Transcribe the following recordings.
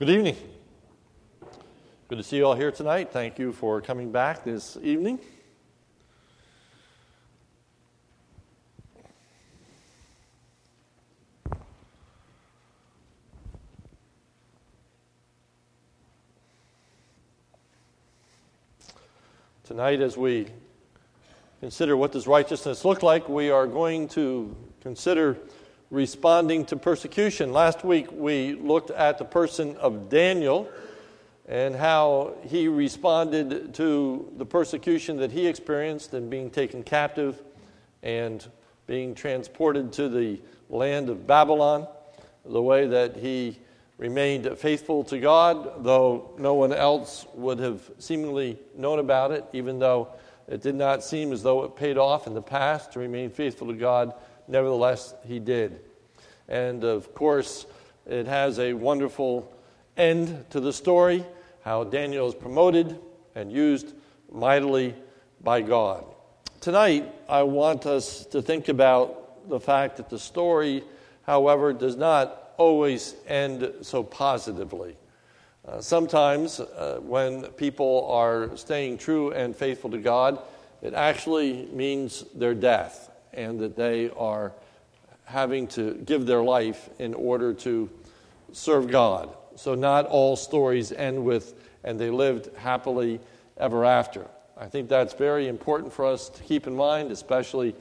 Good evening. Good to see you all here tonight. Thank you for coming back this evening. Tonight, as we consider what does righteousness look like, we are going to consider responding to persecution. Last week we looked at the person of Daniel and how he responded to the persecution that he experienced and being taken captive and being transported to the land of Babylon, the way that he remained faithful to God, though no one else would have seemingly known about it, even though it did not seem as though it paid off in the past to remain faithful to God. Nevertheless, he did. And of course, it has a wonderful end to the story how Daniel is promoted and used mightily by God. Tonight, I want us to think about the fact that the story, however, does not always end so positively. Uh, sometimes, uh, when people are staying true and faithful to God, it actually means their death and that they are having to give their life in order to serve God. So not all stories end with, and they lived happily ever after. I think that's very important for us to keep in mind, especially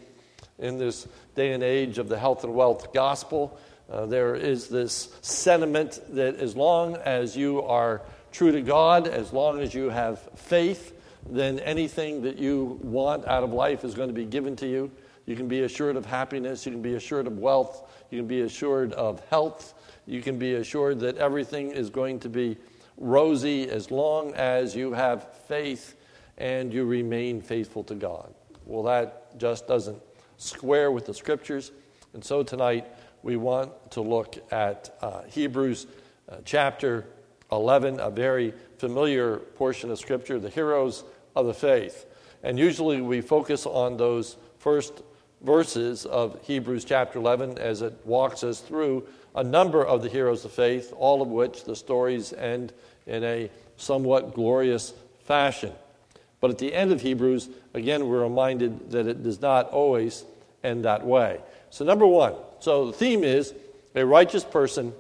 in this day and age of the health and wealth gospel. Uh, there is this sentiment that as long as you are true to God, as long as you have faith, then anything that you want out of life is going to be given to you. You can be assured of happiness, you can be assured of wealth, you can be assured of health, you can be assured that everything is going to be rosy as long as you have faith and you remain faithful to God. Well, that just doesn't square with the scriptures. And so tonight we want to look at uh, Hebrews uh, chapter 11, a very familiar portion of scripture, the heroes of the faith. And usually we focus on those first verses of Hebrews chapter 11 as it walks us through a number of the heroes of faith, all of which the stories end in a somewhat glorious fashion. But at the end of Hebrews, again, we're reminded that it does not always end that way. So, number one, so the theme is a righteous person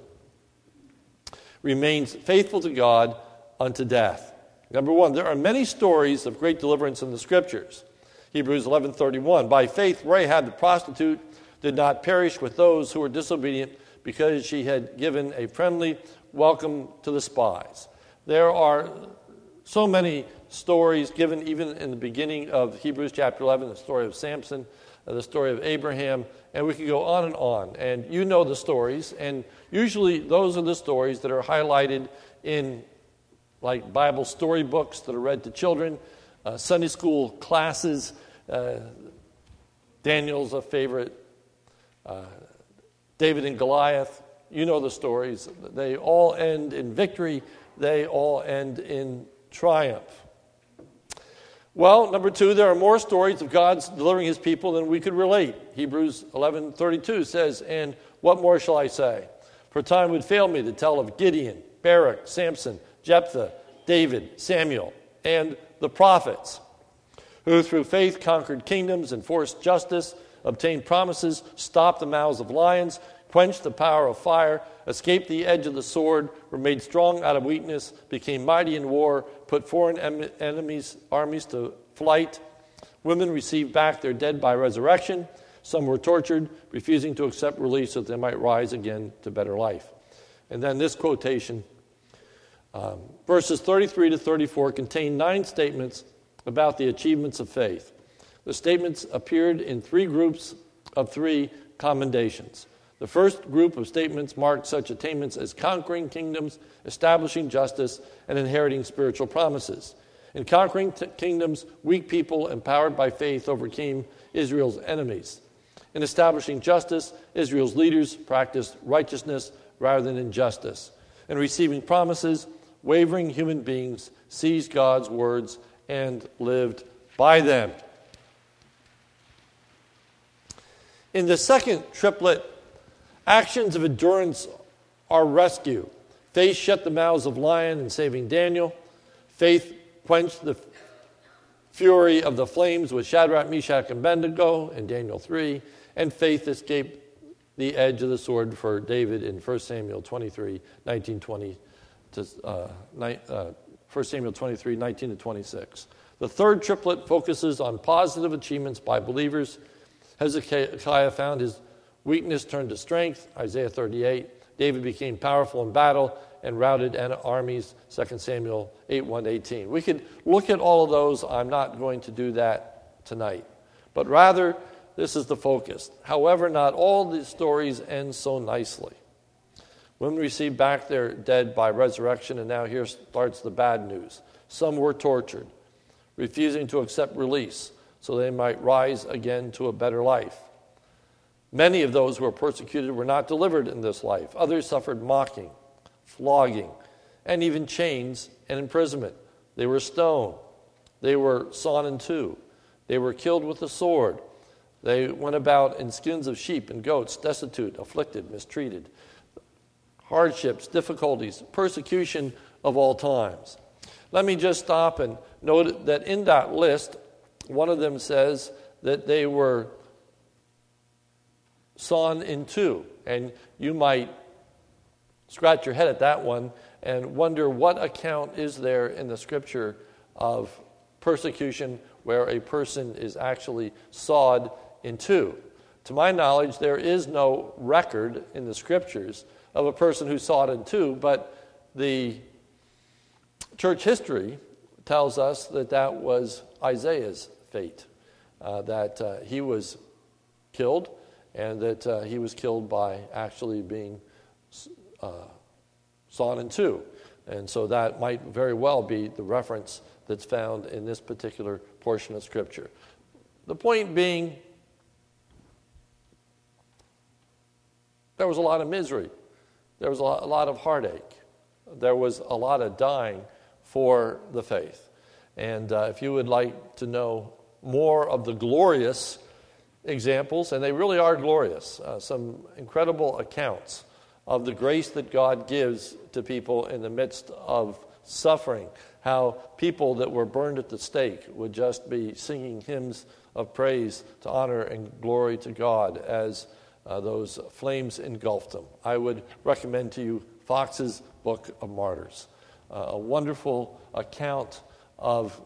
remains faithful to God unto death. Number one, there are many stories of great deliverance in the scriptures. Hebrews 11:31. By faith, Rahab the prostitute did not perish with those who were disobedient because she had given a friendly welcome to the spies. There are so many stories given even in the beginning of Hebrews chapter 11, the story of Samson, uh, the story of Abraham, and we could go on and on. And you know the stories, and usually those are the stories that are highlighted in like Bible storybooks that are read to children, uh, Sunday school classes. Uh, Daniel's a favorite. Uh, David and Goliath, you know the stories. They all end in victory, they all end in triumph. Well, number two, there are more stories of God's delivering his people than we could relate. Hebrews 11:32 says, "And what more shall I say? For time would fail me to tell of Gideon, Barak, Samson, Jephthah, David, Samuel, and the prophets, who through faith conquered kingdoms, enforced justice, obtained promises, stopped the mouths of lions, quenched the power of fire, escaped the edge of the sword, were made strong out of weakness, became mighty in war, put foreign em- enemies' armies to flight. Women received back their dead by resurrection. Some were tortured, refusing to accept release so that they might rise again to better life. And then this quotation um, verses 33 to 34 contain nine statements about the achievements of faith. The statements appeared in three groups of three commendations. The first group of statements marked such attainments as conquering kingdoms, establishing justice, and inheriting spiritual promises. In conquering t- kingdoms, weak people empowered by faith overcame Israel's enemies. In establishing justice, Israel's leaders practiced righteousness rather than injustice. In receiving promises, wavering human beings seized God's words and lived by them. In the second triplet, actions of endurance are rescue. Faith shut the mouths of lions in saving Daniel. Faith quenched the fury of the flames with Shadrach, Meshach, and Abednego in Daniel 3. And faith escaped the edge of the sword for David in 1 Samuel 23, 19, 20 to, uh, uh, 1 Samuel 23, 19 to 26. The third triplet focuses on positive achievements by believers. Hezekiah found his weakness turned to strength, Isaiah 38. David became powerful in battle and routed armies, 2 Samuel 8, 1 18. We could look at all of those. I'm not going to do that tonight. But rather, this is the focus. However, not all these stories end so nicely. Women received back their dead by resurrection, and now here starts the bad news. Some were tortured, refusing to accept release so they might rise again to a better life. Many of those who were persecuted were not delivered in this life. Others suffered mocking, flogging, and even chains and imprisonment. They were stoned. They were sawn in two. They were killed with the sword. They went about in skins of sheep and goats, destitute, afflicted, mistreated. Hardships, difficulties, persecution of all times. Let me just stop and note that in that list, one of them says that they were sawn in two. And you might scratch your head at that one and wonder what account is there in the scripture of persecution where a person is actually sawed in two. To my knowledge, there is no record in the scriptures of a person who saw it in two, but the church history tells us that that was Isaiah's fate, uh, that uh, he was killed and that uh, he was killed by actually being uh, sawn in two. And so that might very well be the reference that's found in this particular portion of Scripture. The point being, there was a lot of misery, there was a lot of heartache, there was a lot of dying for the faith. And uh, if you would like to know more of the glorious examples, and they really are glorious. Uh, some incredible accounts of the grace that God gives to people in the midst of suffering. How people that were burned at the stake would just be singing hymns of praise to honor and glory to God as uh, those flames engulfed them. I would recommend to you Fox's Book of Martyrs, uh, a wonderful account of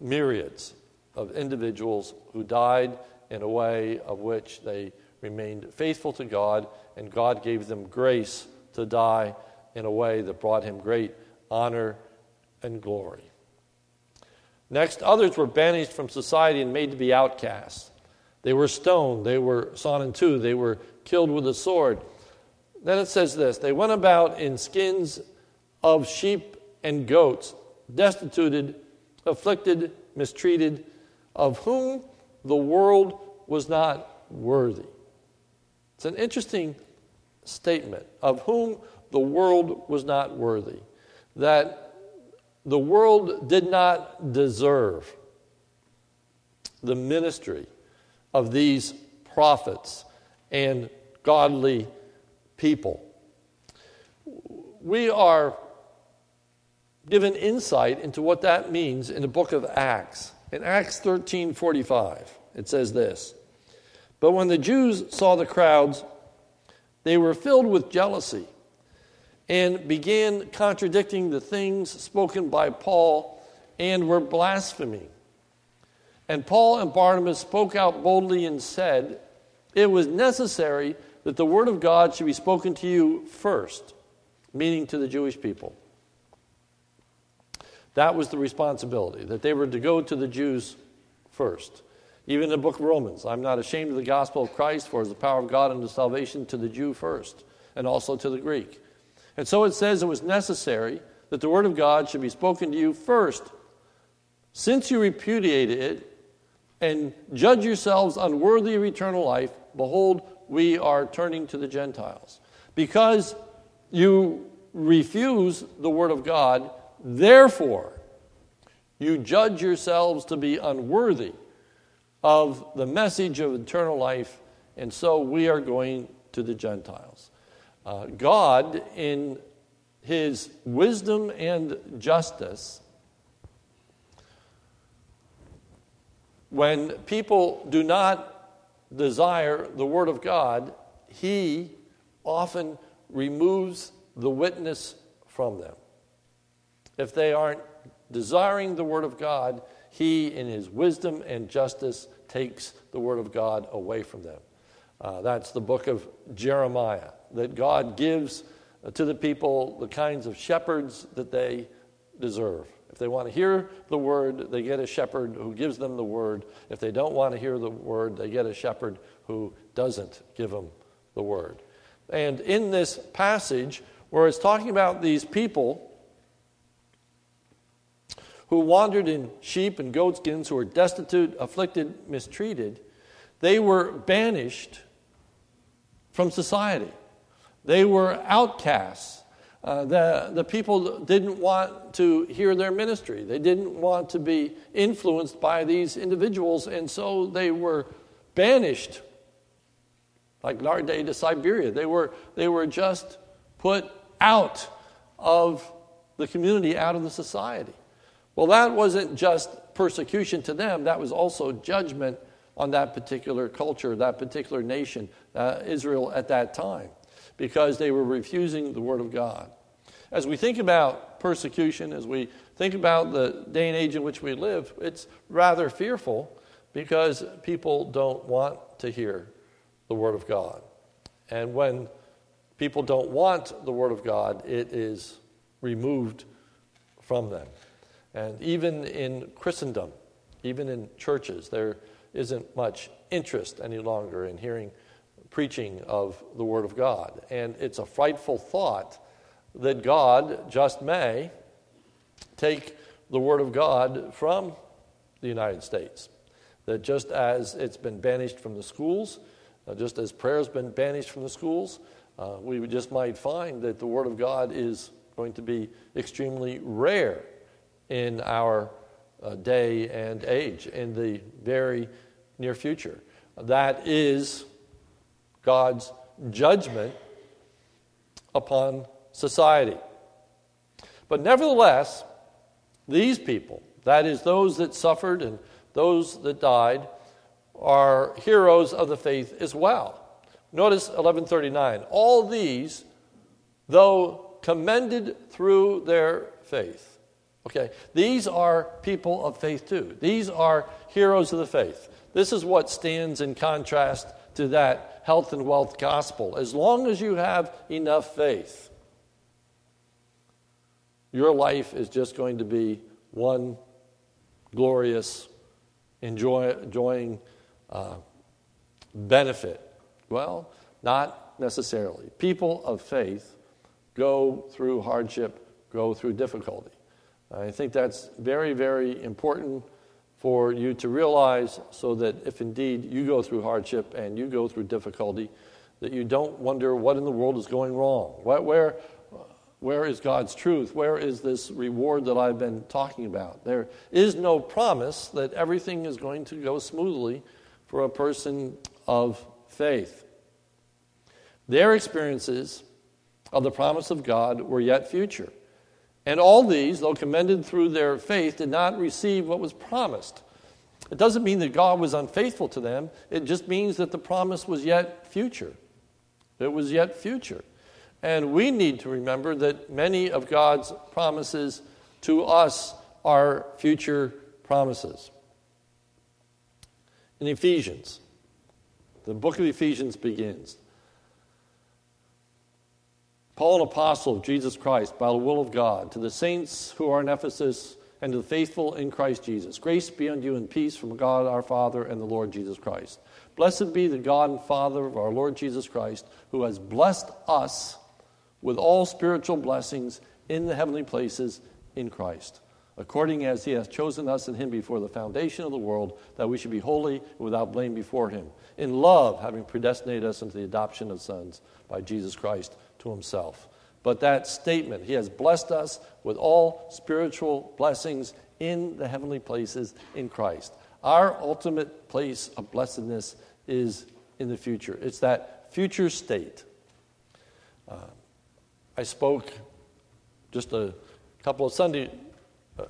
myriads of individuals who died in a way of which they remained faithful to God, and God gave them grace to die in a way that brought him great honor and glory. Next, others were banished from society and made to be outcasts. They were stoned, they were sawn in two, they were killed with a sword. Then it says this. They went about in skins of sheep and goats, destituted, afflicted, mistreated, of whom the world was not worthy. It's an interesting statement. Of whom the world was not worthy, that the world did not deserve the ministry of these prophets and godly people. We are given insight into what that means in the book of Acts. In Acts 13 45. It says this But when the Jews saw the crowds, they were filled with jealousy and began contradicting the things spoken by Paul and were blaspheming. And Paul and Barnabas spoke out boldly and said, It was necessary that the word of God should be spoken to you first, meaning to the Jewish people. That was the responsibility, that they were to go to the Jews first. Even in the book of Romans, I'm not ashamed of the gospel of Christ, for it is the power of God unto salvation to the Jew first, and also to the Greek. And so it says it was necessary that the word of God should be spoken to you first. Since you repudiated it and judge yourselves unworthy of eternal life, behold, we are turning to the Gentiles. Because you refuse the word of God, therefore you judge yourselves to be unworthy of the message of eternal life, and so we are going to the Gentiles. Uh, God, in his wisdom and justice, when people do not desire the Word of God, he often removes the witness from them. If they aren't desiring the Word of God, he, in his wisdom and justice, takes the Word of God away from them. Uh, that's the book of Jeremiah, that God gives to the people the kinds of shepherds that they deserve. They want to hear the word, they get a shepherd who gives them the word. If they don't want to hear the word, they get a shepherd who doesn't give them the word. And in this passage, where it's talking about these people who wandered in sheep and goatskins, who were destitute, afflicted, mistreated, they were banished from society. They were outcasts. Uh, the, the people didn't want to hear their ministry. They didn't want to be influenced by these individuals, and so they were banished, like Narday to Siberia. They were, they were just put out of the community, out of the society. Well, that wasn't just persecution to them, that was also judgment on that particular culture, that particular nation, uh, Israel at that time, because they were refusing the Word of God. As we think about persecution, as we think about the day and age in which we live, it's rather fearful because people don't want to hear the Word of God. And when people don't want the Word of God, it is removed from them. And even in Christendom, even in churches, there isn't much interest any longer in hearing preaching of the Word of God. And it's a frightful thought that God just may take the Word of God from the United States. That just as it's been banished from the schools, uh, just as prayer's been banished from the schools, uh, we just might find that the Word of God is going to be extremely rare in our uh, day and age in the very near future. That is God's judgment upon society. But nevertheless, these people, that is, those that suffered and those that died, are heroes of the faith as well. Notice 1139. All these, though commended through their faith, Okay, these are people of faith too. These are heroes of the faith. This is what stands in contrast to that health and wealth gospel. As long as you have enough faith, your life is just going to be one glorious, enjoy, enjoying uh, benefit. Well, not necessarily. People of faith go through hardship, go through difficulty. I think that's very, very important for you to realize so that if indeed you go through hardship and you go through difficulty, that you don't wonder what in the world is going wrong. Where, where is God's truth? Where is this reward that I've been talking about? There is no promise that everything is going to go smoothly for a person of faith. Their experiences of the promise of God were yet future. And all these, though commended through their faith, did not receive what was promised. It doesn't mean that God was unfaithful to them, it just means that the promise was yet future. It was yet future. And we need to remember that many of God's promises to us are future promises. In Ephesians, the book of Ephesians begins. Paul, an apostle of Jesus Christ, by the will of God, to the saints who are in Ephesus and to the faithful in Christ Jesus. Grace be unto you and peace from God our Father and the Lord Jesus Christ. Blessed be the God and Father of our Lord Jesus Christ, who has blessed us with all spiritual blessings in the heavenly places in Christ, according as he hath chosen us in him before the foundation of the world, that we should be holy and without blame before him. In love, having predestinated us into the adoption of sons by Jesus Christ to himself. But that statement, He has blessed us with all spiritual blessings in the heavenly places in Christ. Our ultimate place of blessedness is in the future. It's that future state. Uh, I spoke just a couple of Sunday, uh,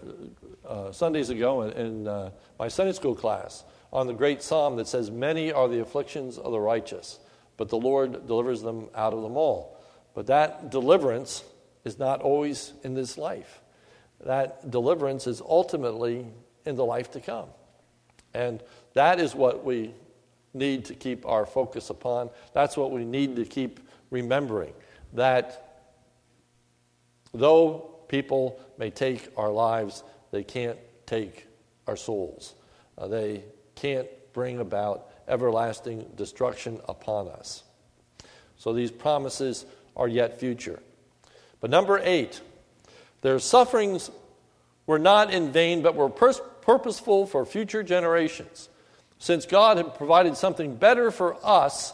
uh, Sundays ago in, in uh, my Sunday school class on the great psalm that says, Many are the afflictions of the righteous, but the Lord delivers them out of them all. But that deliverance is not always in this life. That deliverance is ultimately in the life to come. And that is what we need to keep our focus upon. That's what we need to keep remembering that though people may take our lives, they can't take our souls. Uh, they can't bring about everlasting destruction upon us. So these promises are yet future. But number eight, their sufferings were not in vain, but were pers- purposeful for future generations. Since God had provided something better for us,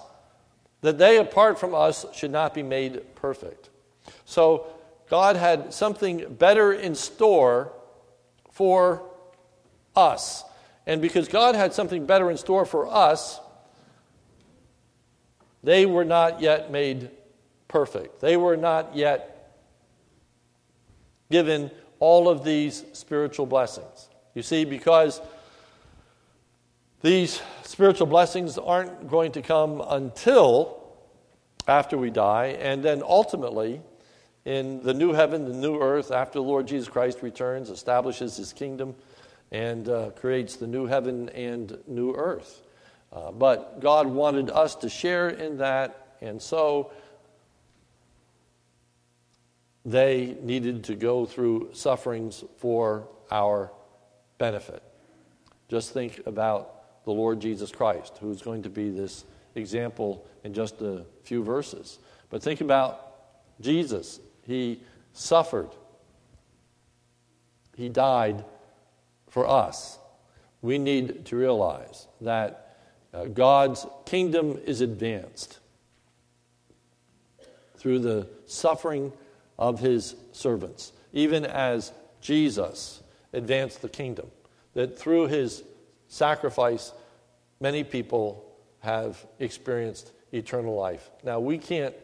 that they, apart from us, should not be made perfect. So, God had something better in store for us. And because God had something better in store for us, they were not yet made perfect. They were not yet given all of these spiritual blessings. You see, because these spiritual blessings aren't going to come until after we die, and then ultimately, in the new heaven, the new earth, after the Lord Jesus Christ returns, establishes his kingdom, and uh, creates the new heaven and new earth. Uh, but God wanted us to share in that, and so they needed to go through sufferings for our benefit. Just think about the Lord Jesus Christ, who's going to be this example in just a few verses. But think about Jesus. He suffered, He died for us. We need to realize that uh, God's kingdom is advanced through the suffering of His servants, even as Jesus advanced the kingdom. That through His sacrifice, many people have experienced eternal life. Now, we can't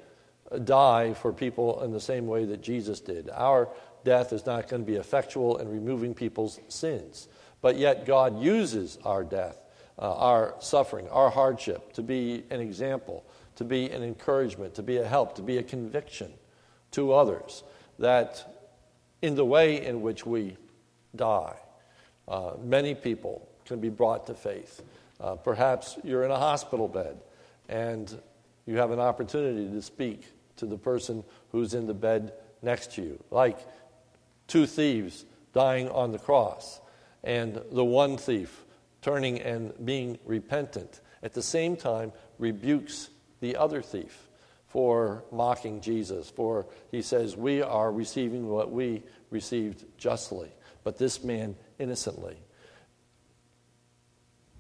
die for people in the same way that Jesus did. Our death is not going to be effectual in removing people's sins. But yet, God uses our death, uh, our suffering, our hardship to be an example, to be an encouragement, to be a help, to be a conviction to others that in the way in which we die, uh, many people can be brought to faith. Uh, perhaps you're in a hospital bed and you have an opportunity to speak to the person who's in the bed next to you, like two thieves dying on the cross, and the one thief turning and being repentant, at the same time rebukes the other thief for mocking Jesus, for he says, We are receiving what we received justly, but this man innocently.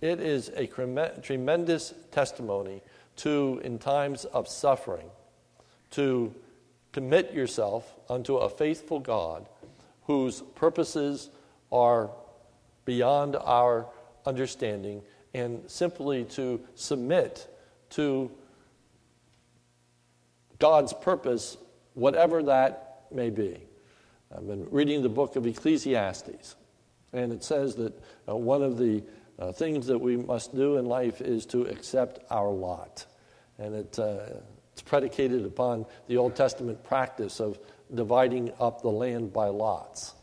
It is a tremendous testimony to, in times of suffering, to commit yourself unto a faithful God whose purposes are beyond our understanding, and simply to submit to God's purpose, whatever that may be. I've been reading the book of Ecclesiastes, and it says that uh, one of the uh, things that we must do in life is to accept our lot. And it, uh, it's predicated upon the Old Testament practice of dividing up the land by lots.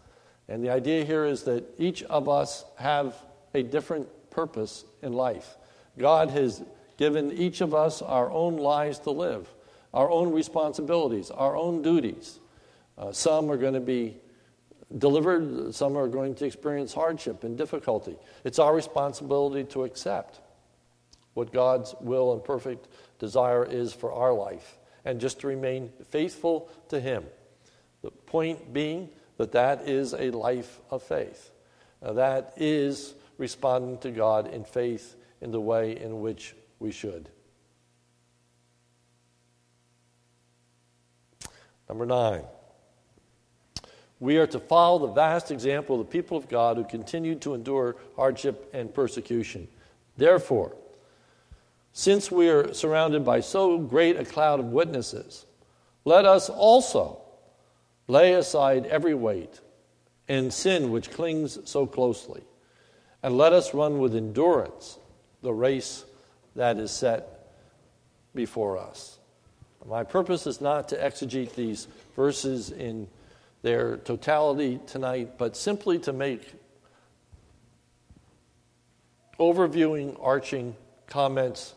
And the idea here is that each of us have a different purpose in life. God has given each of us our own lives to live our own responsibilities, our own duties. Uh, some are going to be delivered, some are going to experience hardship and difficulty. It's our responsibility to accept what God's will and perfect desire is for our life and just to remain faithful to Him. The point being that that is a life of faith. Uh, that is responding to God in faith in the way in which we should. Number nine, we are to follow the vast example of the people of God who continued to endure hardship and persecution. Therefore, since we are surrounded by so great a cloud of witnesses, let us also Lay aside every weight and sin which clings so closely, and let us run with endurance the race that is set before us. My purpose is not to exegete these verses in their totality tonight, but simply to make overviewing, arching comments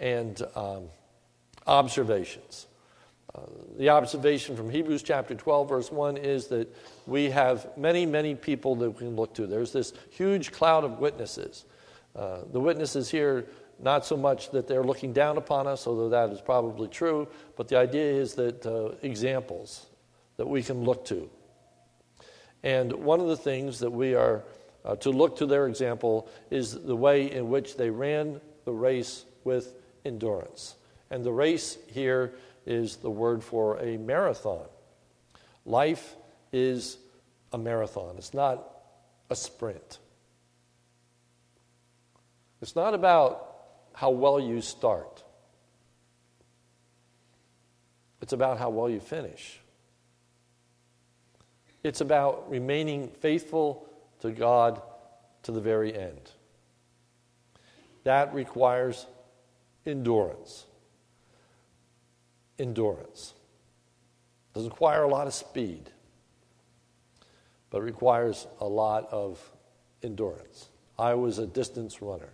and um, observations. Uh, the observation from Hebrews chapter 12, verse 1 is that we have many, many people that we can look to. There's this huge cloud of witnesses. Uh, the witnesses here, not so much that they're looking down upon us, although that is probably true, but the idea is that uh, examples that we can look to. And one of the things that we are uh, to look to their example is the way in which they ran the race with endurance. And the race here is the word for a marathon. Life is a marathon, it's not a sprint. It's not about how well you start, it's about how well you finish. It's about remaining faithful to God to the very end. That requires endurance endurance. Doesn't require a lot of speed, but requires a lot of endurance. I was a distance runner.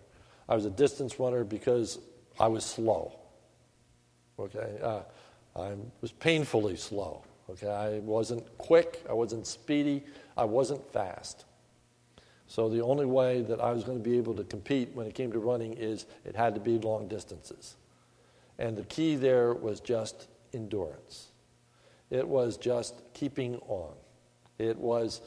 I was a distance runner because I was slow. Okay, uh, I was painfully slow. Okay, I wasn't quick. I wasn't speedy. I wasn't fast. So the only way that I was going to be able to compete when it came to running is it had to be long distances. And the key there was just endurance. It was just keeping on. It was,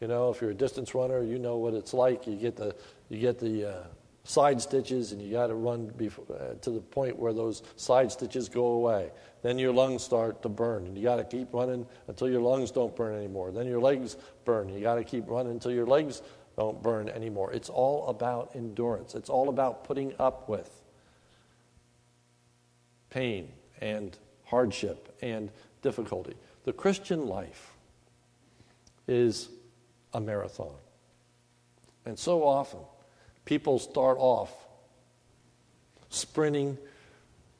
you know, if you're a distance runner, you know what it's like. You get the, you get the uh, side stitches, and you got to run before, uh, to the point where those side stitches go away. Then your lungs start to burn, and you got to keep running until your lungs don't burn anymore. Then your legs burn. You got to keep running until your legs don't burn anymore. It's all about endurance. It's all about putting up with pain and hardship and difficulty. The Christian life is a marathon. And so often, people start off sprinting,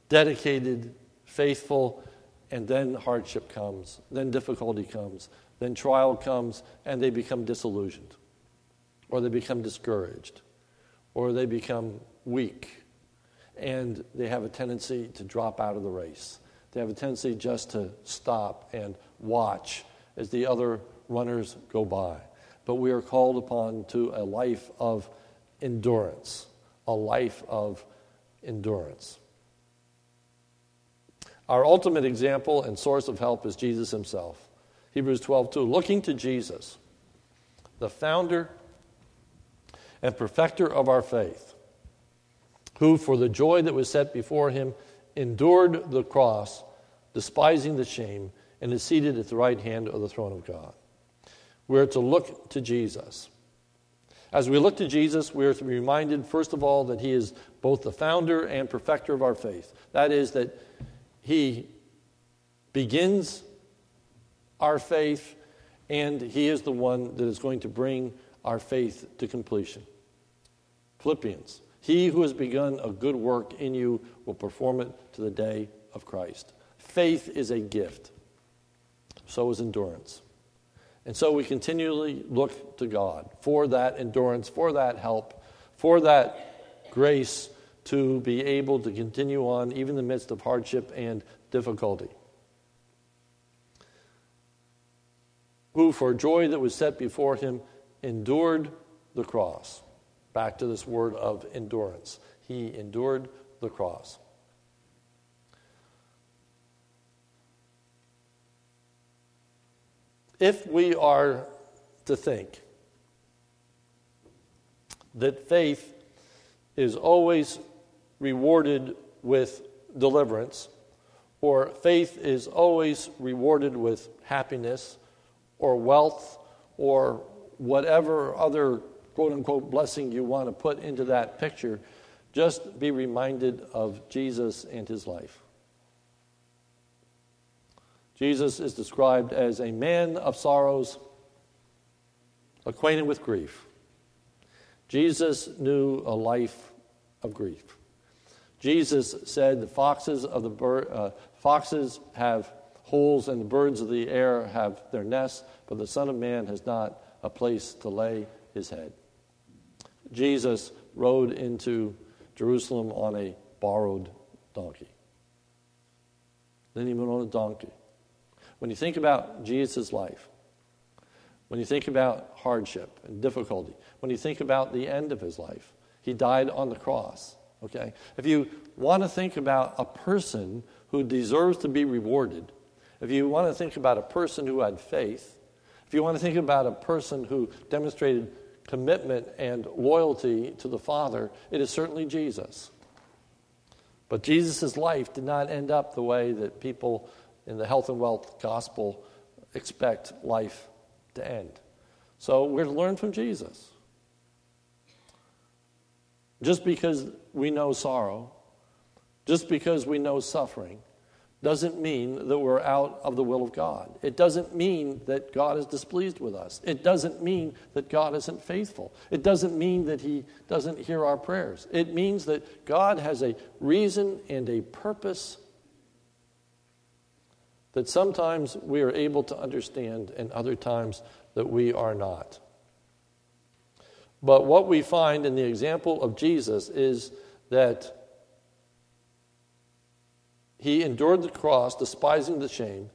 dedicated, faithful, and then hardship comes, then difficulty comes, then trial comes, and they become disillusioned, or they become discouraged, or they become weak and they have a tendency to drop out of the race. They have a tendency just to stop and watch as the other runners go by. But we are called upon to a life of endurance, a life of endurance. Our ultimate example and source of help is Jesus himself. Hebrews 12, 2. Looking to Jesus, the founder and perfecter of our faith who, for the joy that was set before him, endured the cross, despising the shame, and is seated at the right hand of the throne of God. We're to look to Jesus. As we look to Jesus, we are to be reminded, first of all, that he is both the founder and perfecter of our faith. That is, that he begins our faith, and he is the one that is going to bring our faith to completion. Philippians he who has begun a good work in you will perform it to the day of Christ. Faith is a gift, so is endurance. And so we continually look to God for that endurance, for that help, for that grace to be able to continue on even in the midst of hardship and difficulty. Who, for joy that was set before him, endured the cross Back to this word of endurance. He endured the cross. If we are to think that faith is always rewarded with deliverance, or faith is always rewarded with happiness, or wealth, or whatever other quote unquote blessing you want to put into that picture, just be reminded of Jesus and his life. Jesus is described as a man of sorrows, acquainted with grief. Jesus knew a life of grief. Jesus said the foxes of the bir- uh, foxes have holes and the birds of the air have their nests, but the Son of Man has not a place to lay his head. Jesus rode into Jerusalem on a borrowed donkey. Then he went on a donkey. When you think about Jesus' life, when you think about hardship and difficulty, when you think about the end of his life, he died on the cross. Okay? If you want to think about a person who deserves to be rewarded, if you want to think about a person who had faith, if you want to think about a person who demonstrated commitment and loyalty to the Father, it is certainly Jesus. But Jesus' life did not end up the way that people in the health and wealth gospel expect life to end. So we're to learn from Jesus. Just because we know sorrow, just because we know suffering, doesn't mean that we're out of the will of God. It doesn't mean that God is displeased with us. It doesn't mean that God isn't faithful. It doesn't mean that He doesn't hear our prayers. It means that God has a reason and a purpose that sometimes we are able to understand and other times that we are not. But what we find in the example of Jesus is that he endured the cross, despising the shame,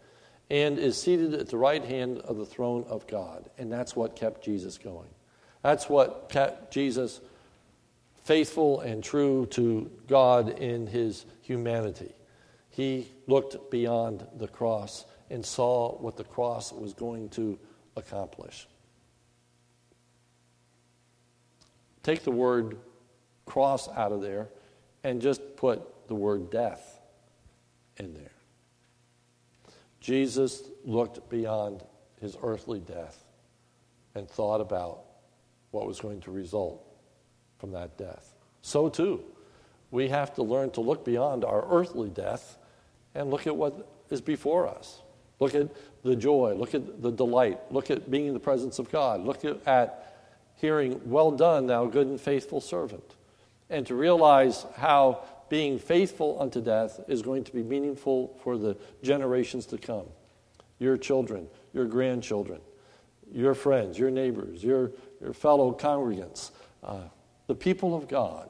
and is seated at the right hand of the throne of God. And that's what kept Jesus going. That's what kept Jesus faithful and true to God in his humanity. He looked beyond the cross and saw what the cross was going to accomplish. Take the word cross out of there and just put the word death in there. Jesus looked beyond his earthly death and thought about what was going to result from that death. So, too, we have to learn to look beyond our earthly death and look at what is before us. Look at the joy, look at the delight, look at being in the presence of God, look at hearing, Well done, thou good and faithful servant. And to realize how being faithful unto death is going to be meaningful for the generations to come. Your children, your grandchildren, your friends, your neighbors, your, your fellow congregants, uh, the people of God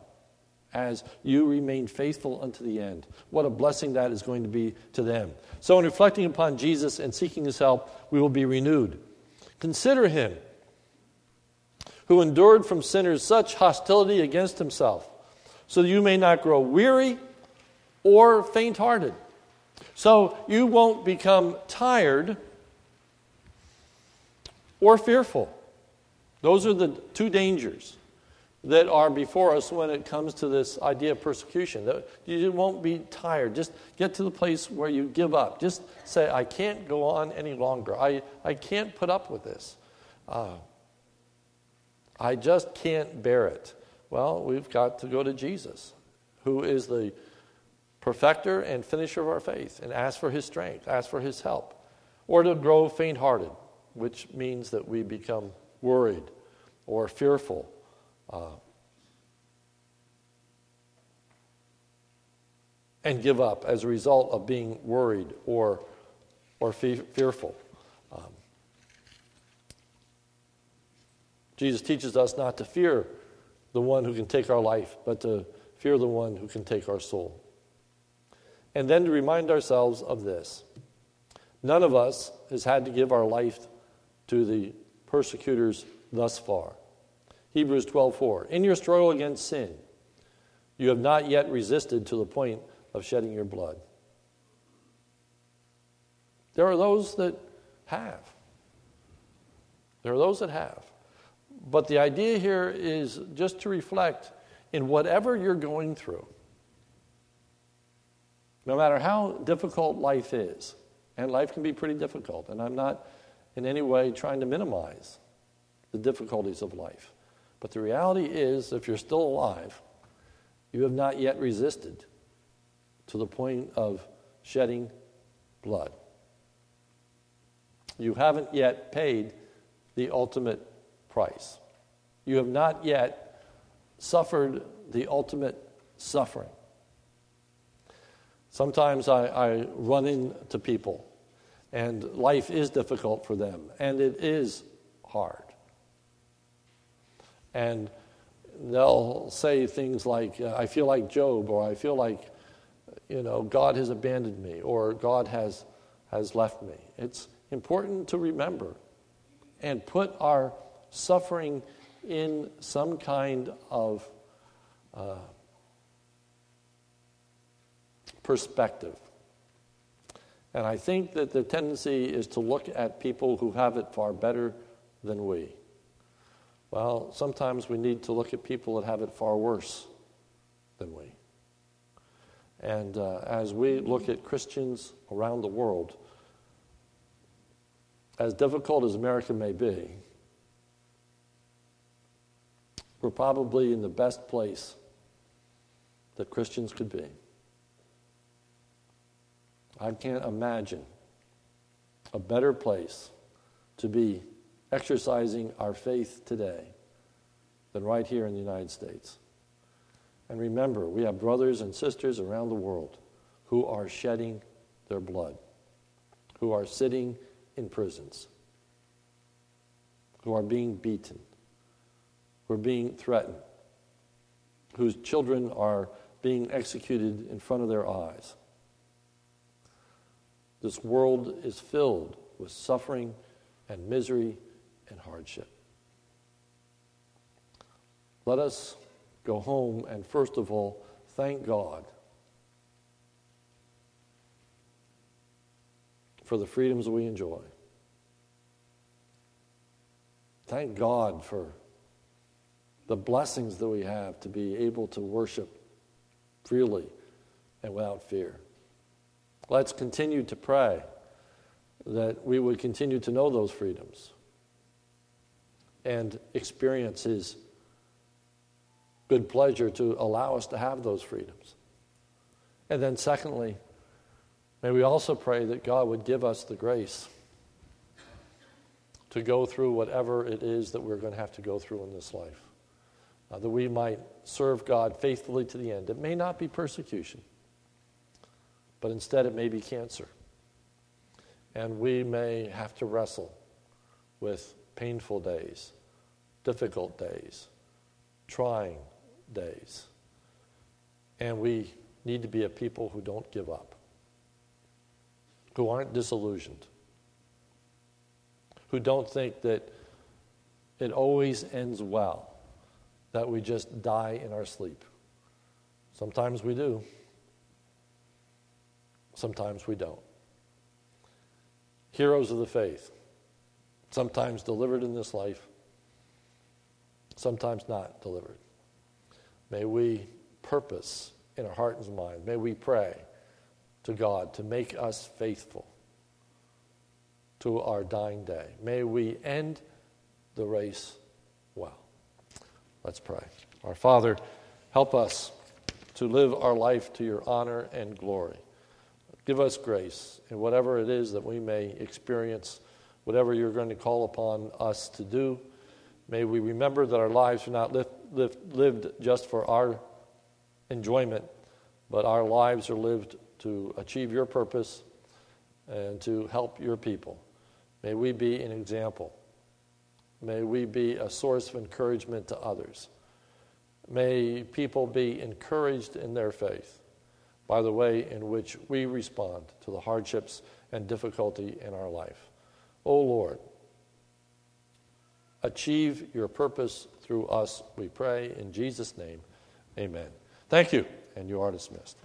as you remain faithful unto the end. What a blessing that is going to be to them. So, in reflecting upon Jesus and seeking his help, we will be renewed. Consider him who endured from sinners such hostility against himself, so you may not grow weary or faint hearted. So you won't become tired or fearful. Those are the two dangers that are before us when it comes to this idea of persecution. You won't be tired. Just get to the place where you give up. Just say, I can't go on any longer. I, I can't put up with this. Uh, I just can't bear it. Well, we've got to go to Jesus, who is the perfecter and finisher of our faith, and ask for his strength, ask for his help. Or to grow faint hearted, which means that we become worried or fearful uh, and give up as a result of being worried or, or fe- fearful. Um, Jesus teaches us not to fear the one who can take our life, but to fear the one who can take our soul. And then to remind ourselves of this none of us has had to give our life to the persecutors thus far. Hebrews 12:4. In your struggle against sin, you have not yet resisted to the point of shedding your blood. There are those that have. There are those that have. But the idea here is just to reflect in whatever you're going through, no matter how difficult life is, and life can be pretty difficult, and I'm not in any way trying to minimize the difficulties of life. But the reality is, if you're still alive, you have not yet resisted to the point of shedding blood. You haven't yet paid the ultimate price. You have not yet suffered the ultimate suffering. Sometimes I, I run into people and life is difficult for them and it is hard. And they'll say things like, I feel like Job, or I feel like, you know, God has abandoned me, or God has, has left me. It's important to remember and put our suffering in some kind of uh, perspective. And I think that the tendency is to look at people who have it far better than we. Well, sometimes we need to look at people that have it far worse than we. And uh, as we look at Christians around the world, as difficult as America may be, we're probably in the best place that Christians could be. I can't imagine a better place to be exercising our faith today than right here in the United States. And remember, we have brothers and sisters around the world who are shedding their blood, who are sitting in prisons, who are being beaten, who are being threatened, whose children are being executed in front of their eyes. This world is filled with suffering and misery and hardship. Let us go home and, first of all, thank God for the freedoms we enjoy. Thank God for the blessings that we have to be able to worship freely and without fear. Let's continue to pray that we would continue to know those freedoms and experience His good pleasure to allow us to have those freedoms. And then, secondly, may we also pray that God would give us the grace to go through whatever it is that we're going to have to go through in this life, uh, that we might serve God faithfully to the end. It may not be persecution but instead it may be cancer. And we may have to wrestle with painful days, difficult days, trying days. And we need to be a people who don't give up, who aren't disillusioned, who don't think that it always ends well, that we just die in our sleep. Sometimes we do. Sometimes we don't. Heroes of the faith, sometimes delivered in this life, sometimes not delivered. May we purpose in our heart and mind, may we pray to God to make us faithful to our dying day. May we end the race. Let's pray. Our Father, help us to live our life to your honor and glory. Give us grace in whatever it is that we may experience, whatever you're going to call upon us to do. May we remember that our lives are not lived, lived, lived just for our enjoyment, but our lives are lived to achieve your purpose and to help your people. May we be an example. May we be a source of encouragement to others. May people be encouraged in their faith by the way in which we respond to the hardships and difficulty in our life. O oh Lord, achieve your purpose through us, we pray. In Jesus' name, amen. Thank you, and you are dismissed.